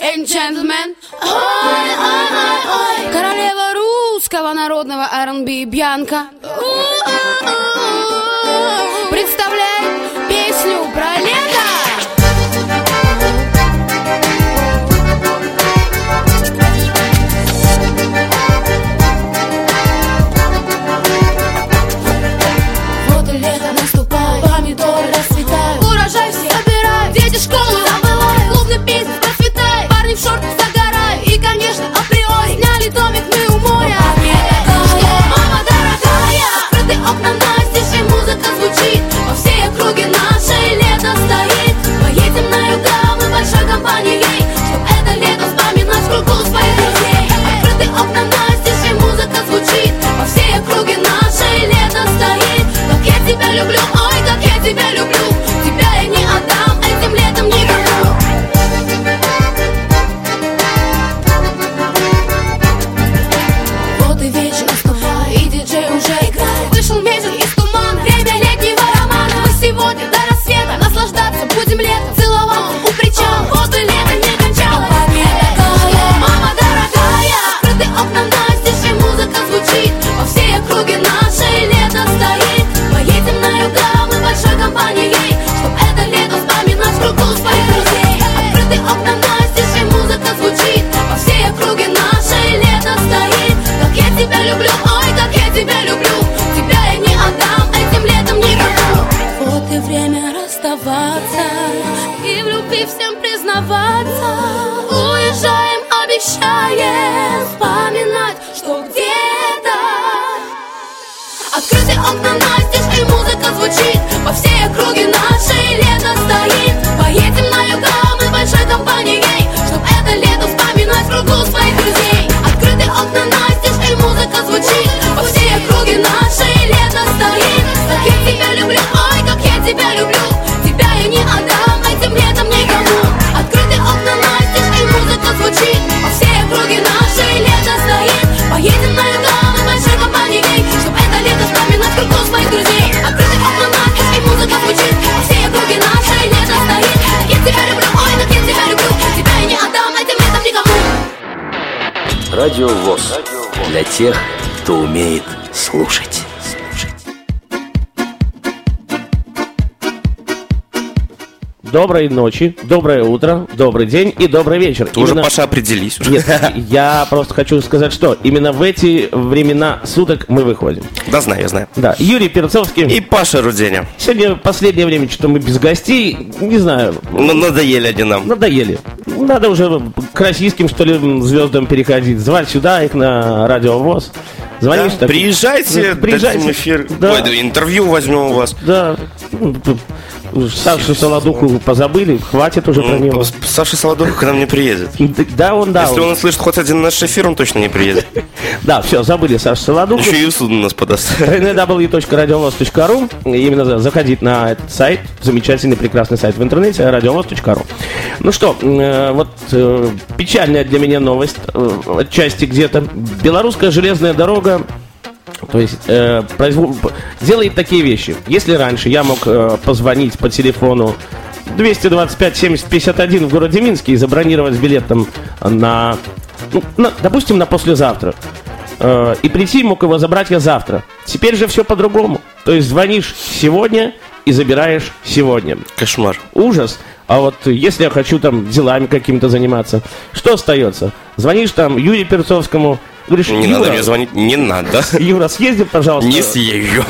And gentlemen, ой, ой, ой, ой. Королева русского народного R&B Бьянка представляет обещаем Вспоминать, что где-то. Открыты окна настежь, и музыка звучит. По всей округе нашей лето стоит. Поедем на юга мы большой компанией. Чтоб это лето вспоминать в кругу своих друзей. Открыты окна настежь, и музыка звучит. По всей округе нашей лето стоит. Как я тебя люблю, ой, как я тебя люблю Радио ВОЗ. Для тех, кто умеет слушать. Доброй ночи, доброе утро, добрый день и добрый вечер. Ты уже, Именно- Паша, определись. уже. Нет, я просто хочу сказать, что именно в эти времена суток мы выходим. Да, знаю, я знаю. Да, Юрий Перцовский. И Паша Руденя. Сегодня последнее время что-то мы без гостей, не знаю, Ну, надоели они нам. надоели. Надо уже к российским, что ли, звездам переходить. Звать сюда их на радиовоз. Звонишь Да, так- Приезжайте, Приезжайте. дадим эфир. Да. Ой, да, интервью возьмем у вас. Да. Ну, Сашу Солодуху позабыли, хватит уже про Ну, него. С- Саша Солодух к нам не приедет. Да, он, да. Если он- услышит хоть один наш эфир, он точно не приедет. Да, все, забыли Сашу Солодуху. Еще и в суд нас подаст. www.radiovoz.ru Именно за- заходить на этот сайт, замечательный, прекрасный сайт в интернете, radiovoz.ru Ну что, э, вот э, печальная для меня новость, э, отчасти где-то. Белорусская железная дорога то есть э, произвол- делает такие вещи. Если раньше я мог э, позвонить по телефону 225 70 51 в городе Минске и забронировать билет там на, ну, на- допустим, на послезавтра. Э, и прийти мог его забрать я завтра. Теперь же все по-другому. То есть звонишь сегодня и забираешь сегодня. Кошмар. Ужас. А вот если я хочу там делами каким-то заниматься, что остается? Звонишь там Юрию Перцовскому, говоришь, Не Юра, надо мне звонить. Не надо. Юра, съезди, пожалуйста. Не съезжу.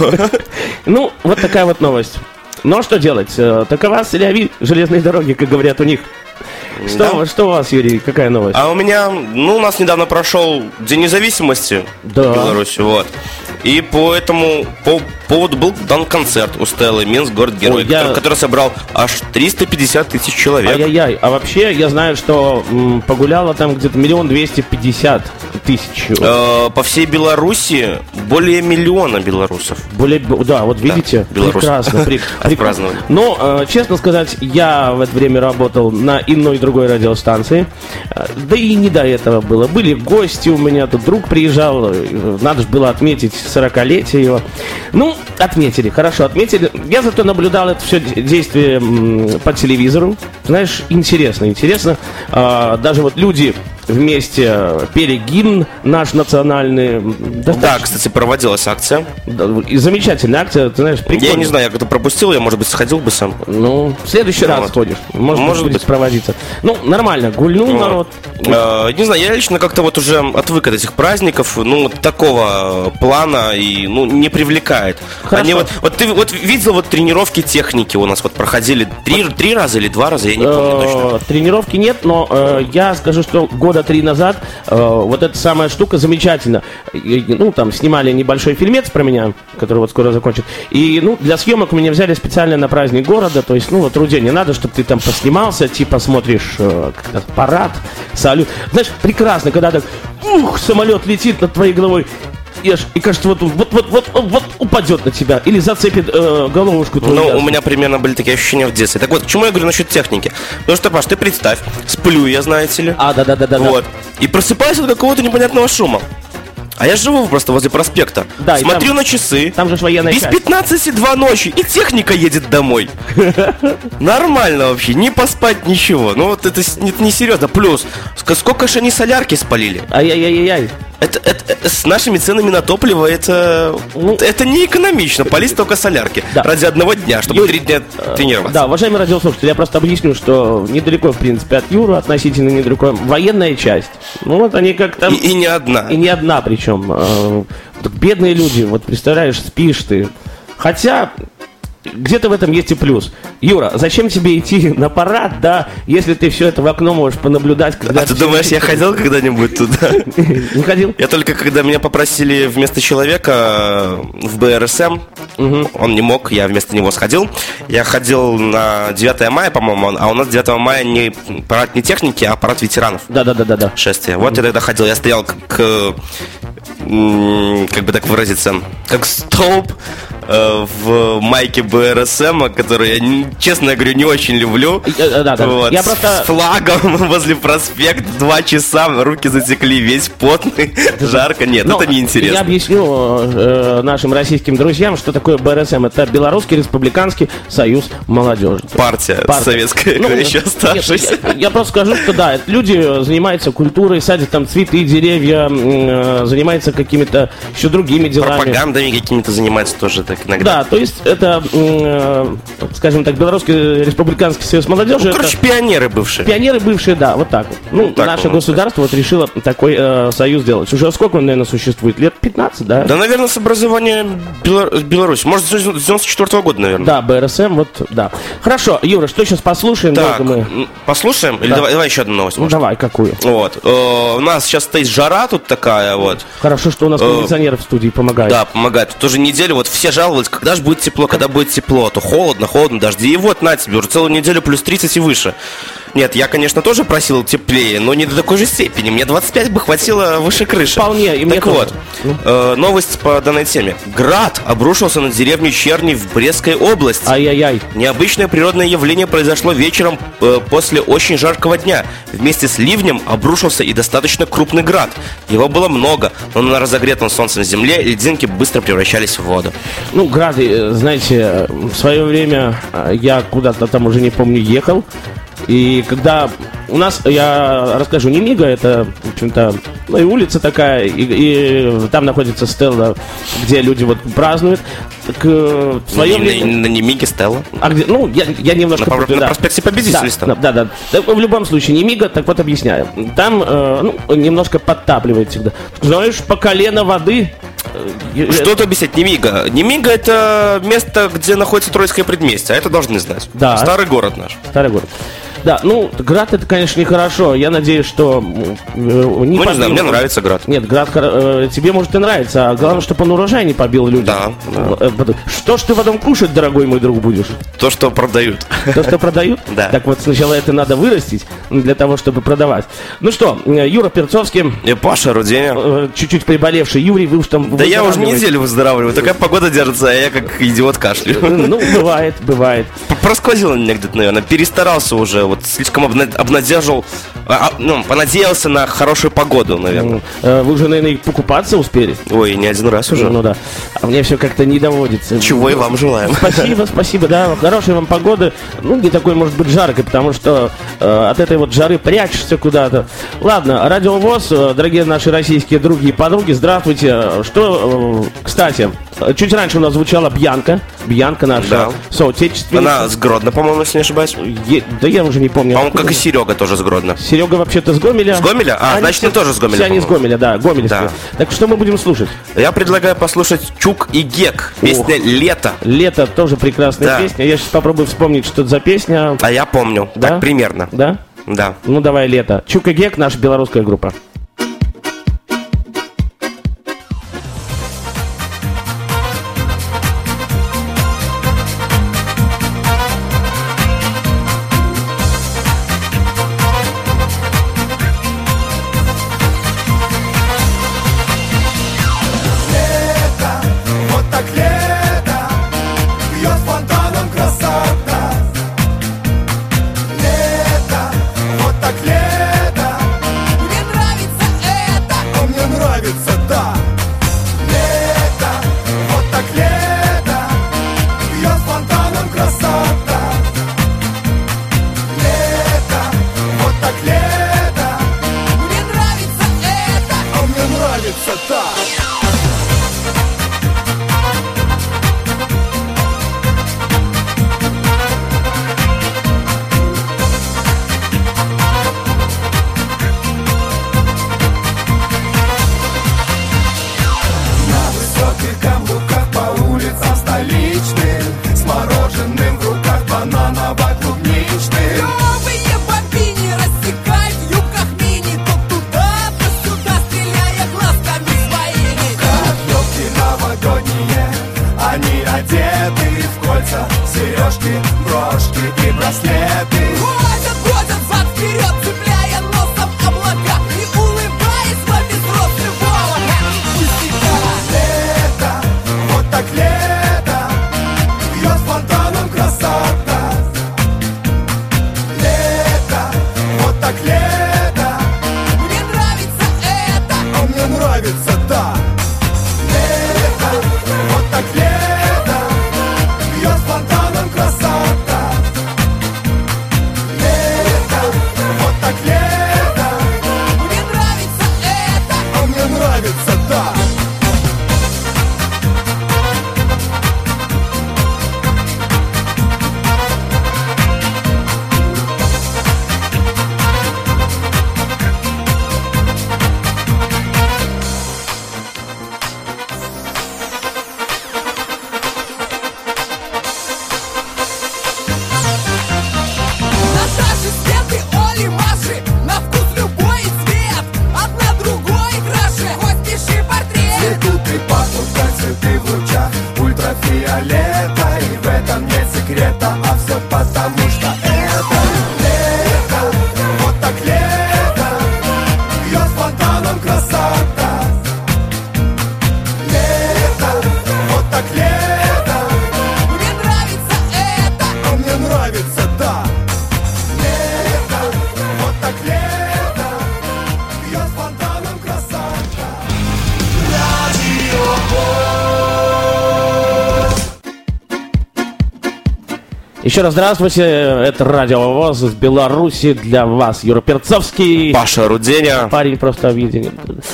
Ну, вот такая вот новость. Ну, а что делать? Э, Такова соляви железной дороги, как говорят у них. Что, Да. что у вас, Юрий, какая новость? А у меня, ну, у нас недавно прошел День независимости Да. в Беларуси, вот. И по этому по поводу был дан концерт у Стеллы Минск, город-герой, Ой, я- который, который собрал аж 350 тысяч человек. Ай-яй-яй. А вообще, я знаю, что м, погуляло там где-то миллион двести пятьдесят тысяч. Э, По всей Беларуси более миллиона белорусов. Более, да, вот видите, белорус. прекрасно. прек- прекрасно. Но, э, честно сказать, я в это время работал на иной другой радиостанции. Э, Да и не до этого было. Были гости у меня, тут друг приезжал, э, надо же было отметить 40-летие его. Ну, Отметили, хорошо, отметили. Я зато наблюдал это все действие по телевизору. Знаешь, интересно, интересно. А, даже вот люди вместе пели гимн наш национальный. Да, Достаточно- кстати, проводилась акция. да, и замечательная акция, ты знаешь, прикольно. Я не знаю, я как-то пропустил, я, может быть, сходил бы сам. Ну, в следующий раз Вот. сходишь. Может, Может быть. проводиться. Ну, нормально, гульнул Вот. народ. Э, Не знаю, я лично как-то вот уже отвык от этих праздников, ну, вот такого плана и, ну, не привлекает. Хорошо. Они вот, вот ты вот видел вот тренировки техники у нас вот проходили три, три раза или два раза, я не помню точно. Э, Тренировки нет, но э, я скажу, что года три назад э, вот эта самая штука замечательна. И, ну, там снимали небольшой фильмец про меня, который вот скоро закончит. И, ну, для съемок меня взяли специально на праздник города. То есть, ну, вот, Руде, не надо, чтобы ты там поснимался, типа смотришь э, парад, салют. Знаешь, прекрасно, когда так, ух, самолет летит над твоей головой. И, аж- и кажется, вот, вот, вот, вот, вот упадет на тебя или зацепит э, головушку твою. Ну, у меня примерно были такие ощущения в детстве. Так вот, к чему я говорю насчет техники? Потому что, Паш, ты представь, сплю я, знаете ли. А, да, да, да, да. да. Вот. И просыпаюсь от какого-то непонятного шума. А я живу просто возле проспекта. Да, Смотрю там- на часы. Там же военная Без часть. 15 два ночи, и техника едет домой. Нормально вообще, не поспать, ничего. Ну вот это, это не серьезно. Плюс, ск- сколько же они солярки спалили? Ай-яй-яй-яй. Это, это- с нашими ценами на топливо это, Ну, это не экономично. Полить столько солярки Да. ради одного дня, чтобы Юрий, три дня тренироваться. Да, уважаемый радиослушатель, я просто объясню, что недалеко, в принципе, от Юры, относительно недалеко, военная часть. Ну вот они как-то... И, и не одна. И не одна причем. Э, бедные люди, вот представляешь, спишь ты. Хотя где-то в этом есть и плюс. Юра, зачем тебе идти на парад, да, если ты все это в окно можешь понаблюдать, когда... А ты думаешь, я ходил когда-нибудь туда? Не ходил? Я только когда меня попросили вместо человека э, в БРСМ, он не мог, я вместо него сходил. Я ходил на 9 мая, по-моему, а у нас 9 мая не парад не техники, а парад ветеранов. Да-да-да-да-да. Шествие. Вот я тогда ходил, я стоял м, как бы так выразиться, как столб э, в майке БРСМ, который я, не- честно говорю, не очень люблю. Э, э, да, да. Вот, Я с просто- флагом возле проспекта два часа, руки затекли, весь потный, жарко. Нет, Ну, это Я неинтересно. объясню э, нашим российским друзьям, что такое БРСМ. Это Белорусский Республиканский Союз молодежи. Партия, Партия. советская, Ну, еще нет, оставшаяся. я, я просто скажу, что да, это люди занимаются культурой, садят там цветы, деревья, э, занимаются какими-то еще другими делами. Пропагандами какими-то занимаются тоже так иногда. Да, то есть это, э, скажем так, Белорусский Республиканский Союз молодежи. Ну, это короче, пионеры бывшие. Пионеры бывшие, да, вот так вот. Ну, так наше государство вот решило такой э, союз сделать. Уже сколько он, наверное, существует? Лет 15, да? Да, наверное, с образования Белор- Беларуси. Может, с 94 года, наверное. Да, БРСМ, вот, да. Хорошо, Юра, что сейчас послушаем? Так, мы... послушаем? Или Да. давай, давай еще одну новость. Ну, может? давай, какую? Вот. Э, У нас сейчас стоит жара тут такая вот. Хорошо, что у нас кондиционер в студии помогает. Э, Да, помогает. Тут уже неделю вот все жаловались, когда же будет тепло, когда будет тепло. То холодно, холодно, дожди. И вот, на тебе, уже целую неделю плюс 30 и выше. Нет, я, конечно, тоже просил теплее, но не до такой же степени. Мне 25 бы хватило выше крыши. Вполне, и мне Так тоже. вот, э, новость по данной теме. Град обрушился на деревню Черни в Брестской области. Ай-яй-яй. Необычное природное явление произошло вечером э, после очень жаркого дня. Вместе с ливнем обрушился и достаточно крупный град. Его было много, но на разогретом солнцем земле льдинки быстро превращались в воду. Ну, Грады, э, знаете, в свое время э, я куда-то там уже не помню ехал. И когда у нас, я расскажу, не Мига, это, в общем-то, ну и улица такая, и, и там находится стелла, где люди вот празднуют. Так, э, в свое на, на, на Немиге Стелла. А где, ну, я, я немножко... На, путаю, на да. проспекте Победителей Да, там. да, да, да. В любом случае, не мига, так вот объясняю. Там э, ну, немножко подтапливает всегда. Знаешь, по колено воды. э, Что тут объяснять? Немига. Немига это место, где находится Троицкое предместье, а это должны знать. Да. Старый город наш. Старый город. Да, ну, град это, конечно, нехорошо. Я надеюсь, что... э, не Ну, не знаю, мне нравится град. Нет, град э, тебе может и нравится, а главное, чтобы он урожай не побил людям. Да, да. Э, Что ж ты потом кушать, дорогой мой друг, будешь? То, что продают. То, что продают? Да. Так вот, сначала это надо вырастить, для того, чтобы продавать. Ну что, Юра Перцовский, И Паша Руденя. чуть-чуть приболевший Юрий, вы уж там... Да я уже неделю выздоравливаю. Такая погода держится, а я как идиот кашлю. Ну, бывает, бывает. П- Просквозило меня где-то, наверное. Перестарался уже. Вот слишком обна- обнадежил. а, а, Ну, понадеялся на хорошую погоду, наверное. Э, Вы уже, наверное, и покупаться успели? Ой, не один раз уже. Ну да. А мне все как-то не доводится. Чего и вам желаем. Спасибо, спасибо, да. Хорошей вам погоды. Ну, не такой, может быть, жаркой, потому что э, от этой вот жары прячешься куда-то. Ладно, Радио ВОЗ, э, дорогие наши российские други и подруги, здравствуйте. Что, э, кстати, чуть раньше у нас звучала Бьянка. Бьянка наша Да. соотечественница. Она с Гродно, по-моему, если не ошибаюсь. Е- Да я уже не помню. По-моему, как и Серега тоже с Гродно. Серега вообще-то с Гомеля. С Гомеля? А, Они значит, все- он тоже с Гомеля, Все они с. Гомеля, да, гомельские. Да. Так что мы будем слушать? Я предлагаю послушать Чук и Гек. Песня «Лето». Лето тоже прекрасная Да. песня. Я сейчас попробую вспомнить, что это за песня. А я помню. Да? Так примерно. Да? Да. Ну давай лето. Чука Гек, наша белорусская группа. Сережки, брошки и браслеты Еще раз здравствуйте. Это Радио ВОЗ из Беларуси для вас. Юра Перцовский. Паша Руденя. Парень просто объединен.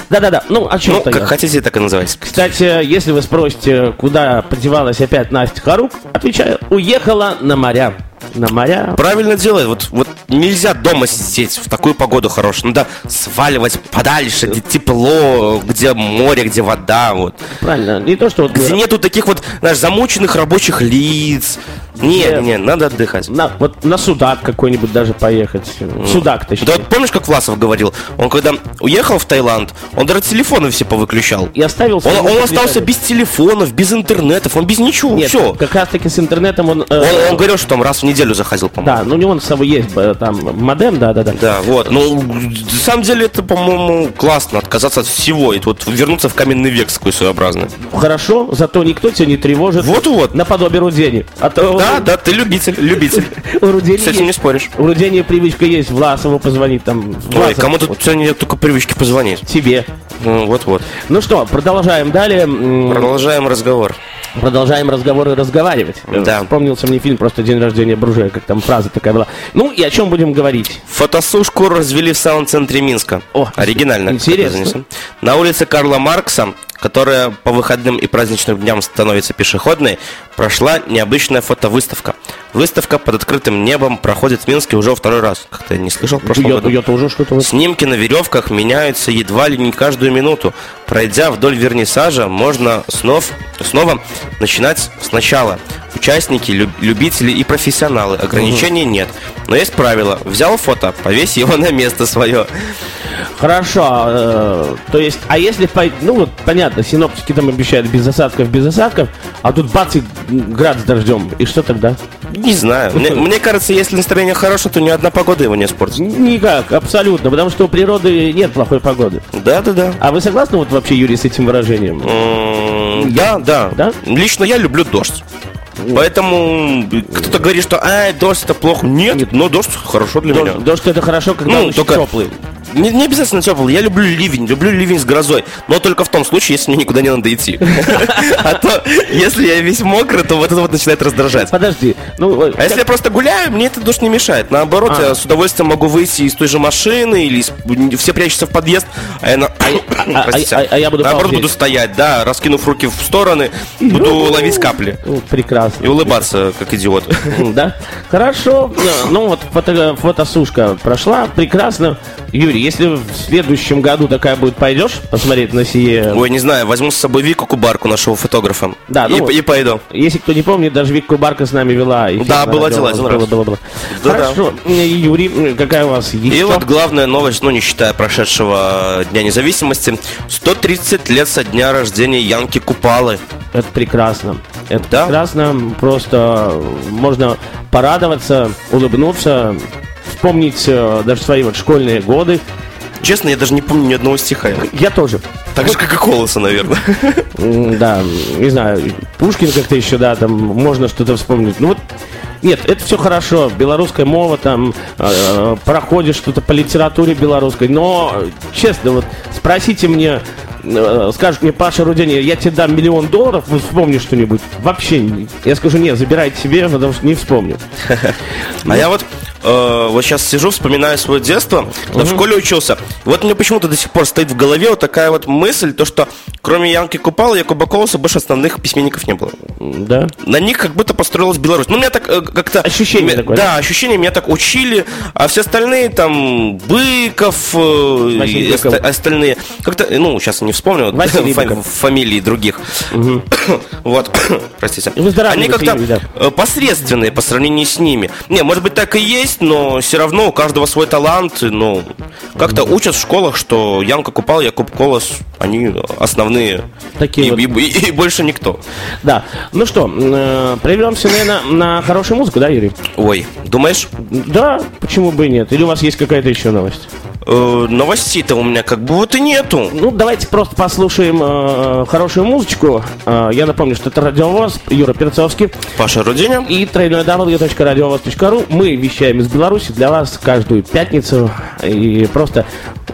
Да-да-да. Ну, о чем Ну, как я? хотите, так и называйте. Кстати, если вы спросите, куда подевалась опять Настя Харук, отвечаю, уехала на моря. На моря. Правильно делает. Вот, вот нельзя дома сидеть в такую погоду хорошую. Надо сваливать подальше, где тепло, где море, где вода. Вот. Правильно. Не то, что вот... Где нету таких вот, знаешь, замученных рабочих лиц, Не, Где- не, надо отдыхать. На, вот на судак какой-нибудь даже поехать. В Судак, точнее. Да вот помнишь, как Власов говорил? Он когда уехал в Таиланд, он даже телефоны все повыключал. И оставил... Он, он остался без телефонов, без интернетов, он без ничего, Нет, все. как раз таки с интернетом он... э, Он, он говорил, что там раз в неделю заходил, по-моему. Да, ну у него с собой есть э, там модем, да-да-да. Да, вот. Ну, на самом деле, это, по-моему, классно отказаться от всего и вот вернуться в каменный век такой своеобразный. Хорошо, зато никто тебя не тревожит. Вот-вот. Наподобие Рудени. А то Да, да, ты любитель, любитель. у Рудени С этим не споришь. у Рудени привычка есть Власову позвонить там. Ой, Власов, кому тут вот сегодня нет только привычки позвонить. тебе. Ну, вот-вот. Ну что, продолжаем далее. Продолжаем разговор. Продолжаем разговоры разговаривать. Да. Вспомнился мне фильм просто день рождения Бружея, как там фраза такая была. Ну и о чем будем говорить? Фотосушку развели в самом центре Минска. О, Оригинально. интересно. На улице Карла Маркса, которая по выходным и праздничным дням становится пешеходной, прошла необычная фотовыставка. Выставка под открытым небом проходит в Минске уже второй раз. Как-то я не слышал в прошлом Я, году. я тоже что-то... Снимки на веревках меняются едва ли не каждую минуту. Пройдя вдоль вернисажа, можно снов, снова начинать сначала. Участники, люб- любители и профессионалы. Ограничений нет. Но есть правило. Взял фото, повесь его на место свое. Хорошо, э, то есть, а если, ну вот, понятно, синоптики там обещают без осадков, без осадков, а тут бац и град с дождем, и что тогда? Не знаю. Мне, мне кажется, если настроение хорошее, то ни одна погода его не испортит. Никак, абсолютно, потому что у природы нет плохой погоды. Да-да-да. А вы согласны вот вообще, Юрий, с этим выражением? М, Да, да. Да? Лично я люблю дождь. Поэтому кто-то говорит, что ай, дождь это плохо. Нет, но дождь хорошо для меня. Дождь, дождь это хорошо, когда Ну, он только- теплый. Не, не обязательно теплый. Я люблю ливень, люблю ливень с грозой. Но только в том случае, если мне никуда не надо идти. А то, если я весь мокрый, то вот это вот начинает раздражать. Подожди, ну, э, А если я просто гуляю, мне этот дождь не мешает. Наоборот, А. я с удовольствием могу выйти из той же машины или все прячутся в подъезд, а я, на- а- а- я буду наоборот буду стоять, да, раскинув руки в стороны, буду ловить капли ну, прекрасно. и улыбаться, как идиот. Да? Хорошо. Ну вот фото, фотосушка прошла. Прекрасно. Юрий, если в следующем году такая будет, пойдешь посмотреть на сие? Ой, не знаю, возьму с собой Вику Кубарку, нашего фотографа. Да, и, ну, и пойду. Если кто не помнит, даже Викка Барка с нами вела. эфир Да, радио. дело, один раз. было, было. Да-да. Хорошо. Юрий, какая у вас есть? И вот главная новость, ну не считая прошедшего Дня независимости, 130 лет со дня рождения Янки Купалы. Это прекрасно. Это Да. прекрасно. Просто можно порадоваться, улыбнуться, вспомнить э, даже свои вот школьные годы. Честно, я даже не помню ни одного стиха. Я тоже. Так же, как и Колоса, наверное. Да, не знаю, Пушкин как-то еще, да, там можно что-то вспомнить. Ну вот, нет, это все хорошо. Белорусская мова, там, э, проходишь что-то по литературе белорусской. Но, честно, вот спросите мне, э, скажут мне, Паша Рудени, я тебе дам миллион долларов, вы вспомни что-нибудь. Вообще, я скажу, нет, забирайте себе, потому что не вспомню. А я вот э, вот сейчас сижу, вспоминаю свое детство, когда в школе учился. Вот мне почему-то до сих пор стоит в голове вот такая вот мысль, то что кроме Янки Купала, Якуба Колоса больше основных письменников не было. Да? На них как будто построилась Беларусь. Ну, меня так э, как-то... Ощущение такое, Да, ощущение, меня так учили, а все остальные там, Быков, э, и оста- остальные, как-то, ну, сейчас не вспомню вот, Василий фа- Быков. фамилии других. Вот, простите. Выздоравливайте, Они как-то да. э, посредственные по сравнению с ними. Не, может быть, так и есть, но все равно у каждого свой талант. Ну, как-то учат в школах, что Янка Купал, Якуб Колос, они основные. Такие и, вот. и- и- и больше никто. Да. Ну что, э, прервемся, наверное, на хорошую музыку, да, Юрий? Ой, думаешь? Да, почему бы и нет? Или у вас есть какая-то еще новость? Э, новостей-то у меня как бы вот и нету. Ну, давайте просто послушаем э, хорошую музычку. Э, я напомню, что это радиовоз Юра Перцовский Паша Руденя. и www.radiovoz.ru. Мы вещаем из Беларуси для вас каждую пятницу. И просто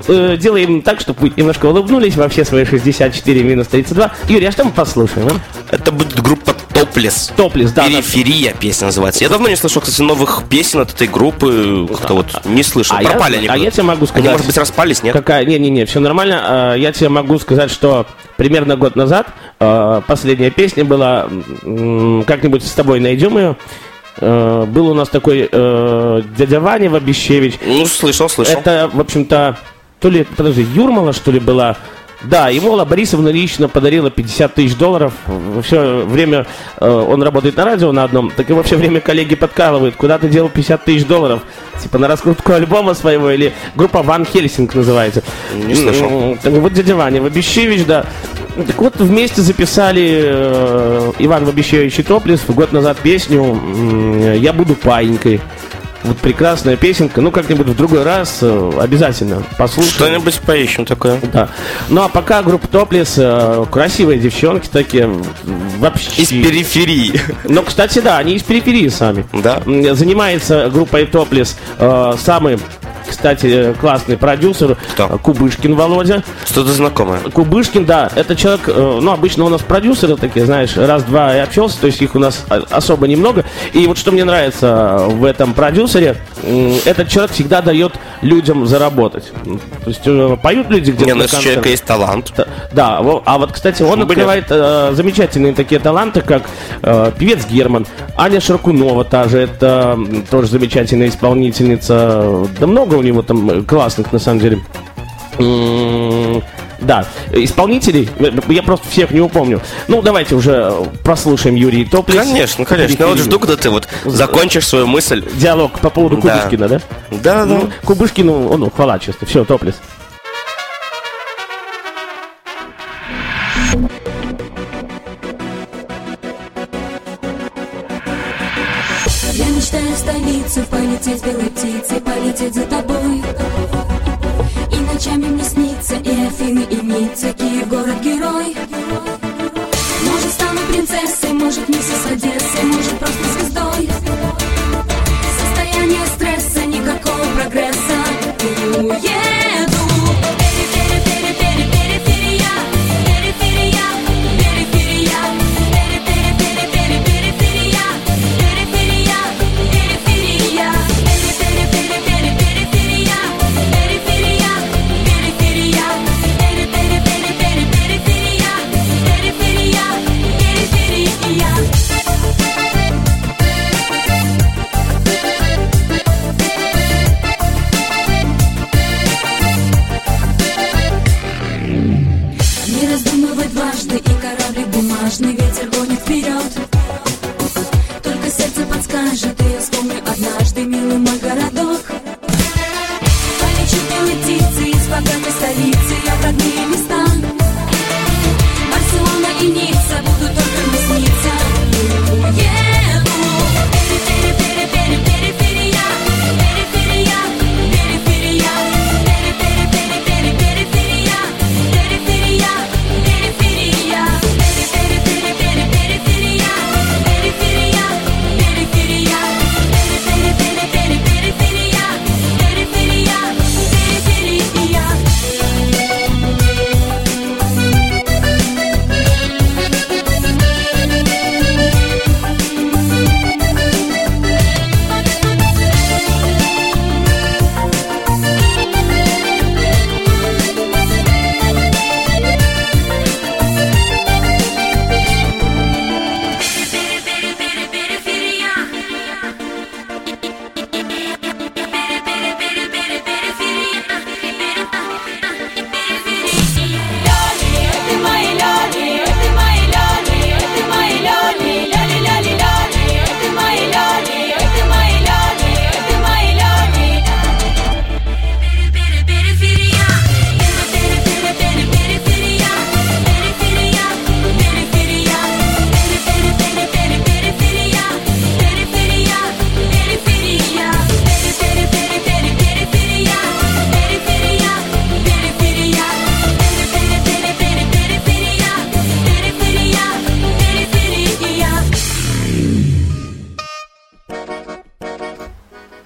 э, делаем так, чтобы вы немножко улыбнулись во все свои 64 минус 32. Юрий, а что мы послушаем? а? Это будет группа Топлес. Топлес, да. да. Периферия песня называется. Я давно не слышал, кстати, новых песен от этой группы. Как-то вот не слышал. А я- Пропали они. а я тебе могу Они, сказать- может быть, распались, нет? Какая? Не-не-не, все нормально. Э, Я тебе могу сказать, что примерно год назад э, последняя песня была «Как-нибудь с тобой найдем ее». Э, Был у нас такой э, дядя Ваня Вабищевич. Ну, слышал, слышал. Это, в общем-то, то ли, подожди, Юрмала, что ли, была? Да, ему Алла Борисовна лично подарила 50 тысяч долларов. Все время э, он работает на радио на одном, так его все время коллеги подкалывают. Куда ты делал 50 тысяч долларов? Типа на раскрутку альбома своего или группа Ван Хельсинг называется. Не слышал. Так Вот дядя Ваня Вабищевич, да. Так вот, вместе записали э, Иван Вабищевич и Топлис год назад песню «Я буду паинькой». Вот прекрасная песенка. Ну, как-нибудь в другой раз э, обязательно послушаем. Что-нибудь поищем такое. Да. Ну а пока группа Топлис, э, красивые девчонки такие, вообще. Из периферии. Ну, кстати, да, они из периферии сами. Да. Занимается группой Топлис э, самый, кстати, э, классный продюсер Кто? э, Кубышкин Володя. Что-то знакомое. Кубышкин, да, это человек, э, ну, обычно у нас продюсеры такие, знаешь, раз-два и общался, то есть их у нас особо немного. И вот что мне нравится в этом продюсере, этот человек всегда дает людям заработать. То есть поют люди где-то Не, ну на если у человека есть талант. Да, а вот, кстати, он бы открывает э, замечательные такие таланты, как э, певец Герман, Аня Шаркунова та же, это тоже замечательная исполнительница. Да много у него там э, классных, на самом деле. М, Да, исполнителей, я просто всех не упомню. Ну, давайте уже прослушаем Юрий Топлис. Конечно, конечно. Я вот жду, когда ты вот закончишь свою мысль. Диалог по поводу Да. Кубышкина, да? Да, да. Ну, Кубышкину, о, ну, хвала, честно. Все, Топлис. Я мечтаю в столицу полететь белой птицей, полететь за тобой. И ночами мне снится и Афины, и Ницца, Киев, город-герой. Может, стану принцессой, может, миссис Одессы, может, просто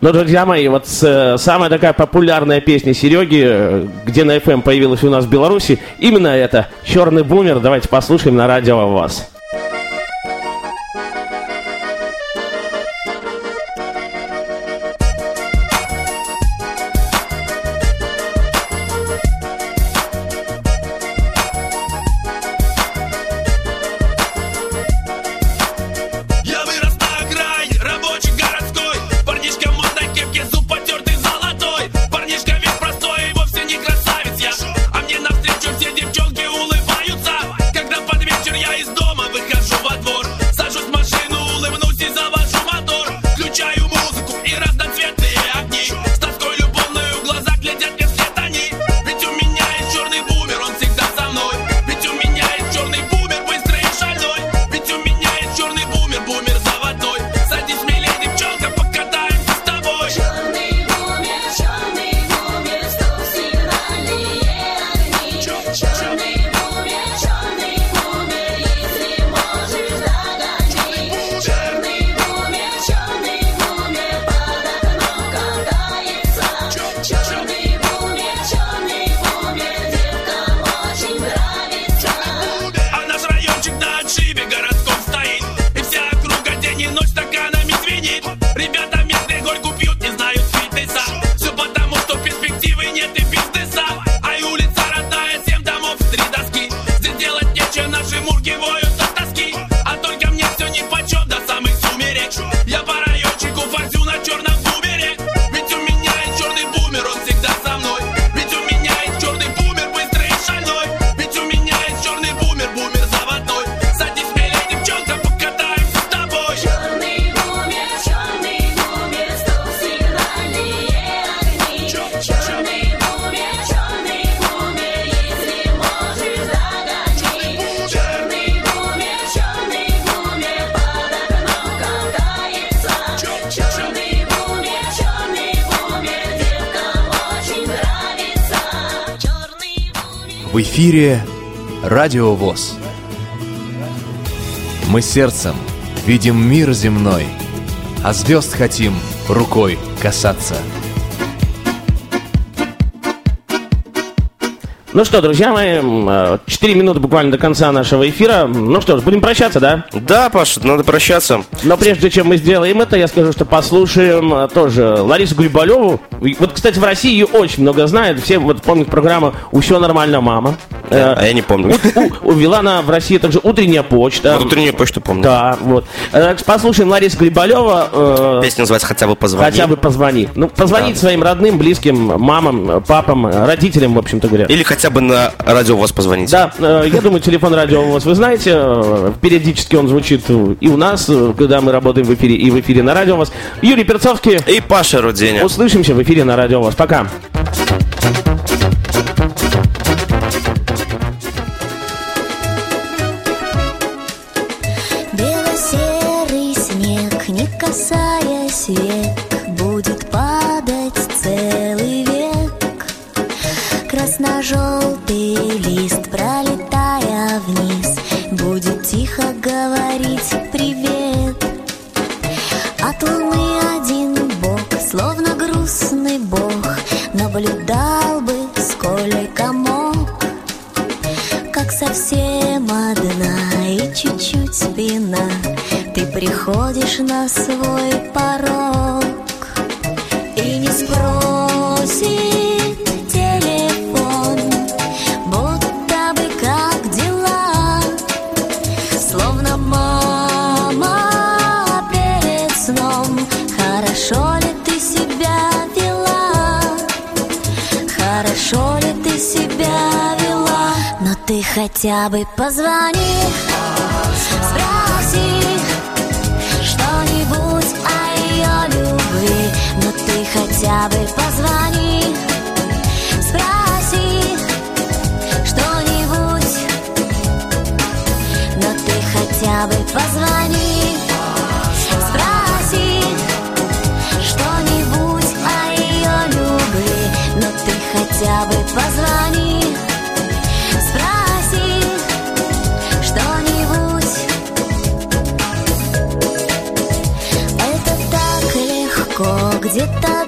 Ну, друзья мои, вот э, самая такая популярная песня Сереги, э, где на FM появилась у нас в Беларуси, именно это «Черный бумер». Давайте послушаем на радио вас. В эфире Радио ВОЗ. Мы сердцем видим мир земной, а звезд хотим рукой касаться. Ну что, друзья мои, 4 минуты буквально до конца нашего эфира. Ну что ж, будем прощаться, да? Да, Паша, надо прощаться. Но прежде чем мы сделаем это, я скажу, что послушаем э, тоже Ларису Грибалеву. Вот, кстати, в России ее очень много знают. Все вот помнят программу «Все нормально, мама». Э, А я не помню. Увела она в России также «Утренняя почта». Вот утреннюю почту помню. Да, вот. Э, Послушаем Ларису Грибалева. э, Песня называется «Хотя бы позвони». Хотя бы позвони. Ну, позвонить Да. своим родным, близким, мамам, папам, родителям, в общем-то говоря. Или хотя бы на радио вас позвоните. Да, э, я думаю, телефон радио у вас вы знаете. э, Периодически он звучит и у нас, э, когда мы работаем в эфире, и в эфире на радио у вас. Юрий Перцовский. И Паша Руденя. Услышимся в эфире на радио у вас. Пока. Бело-серый хотя бы позвони, спроси что-нибудь о ее любви. Но ты хотя бы позвони, спроси что-нибудь. Но ты хотя бы позвони, спроси что-нибудь о ее любви, но ты хотя бы позвони, где-то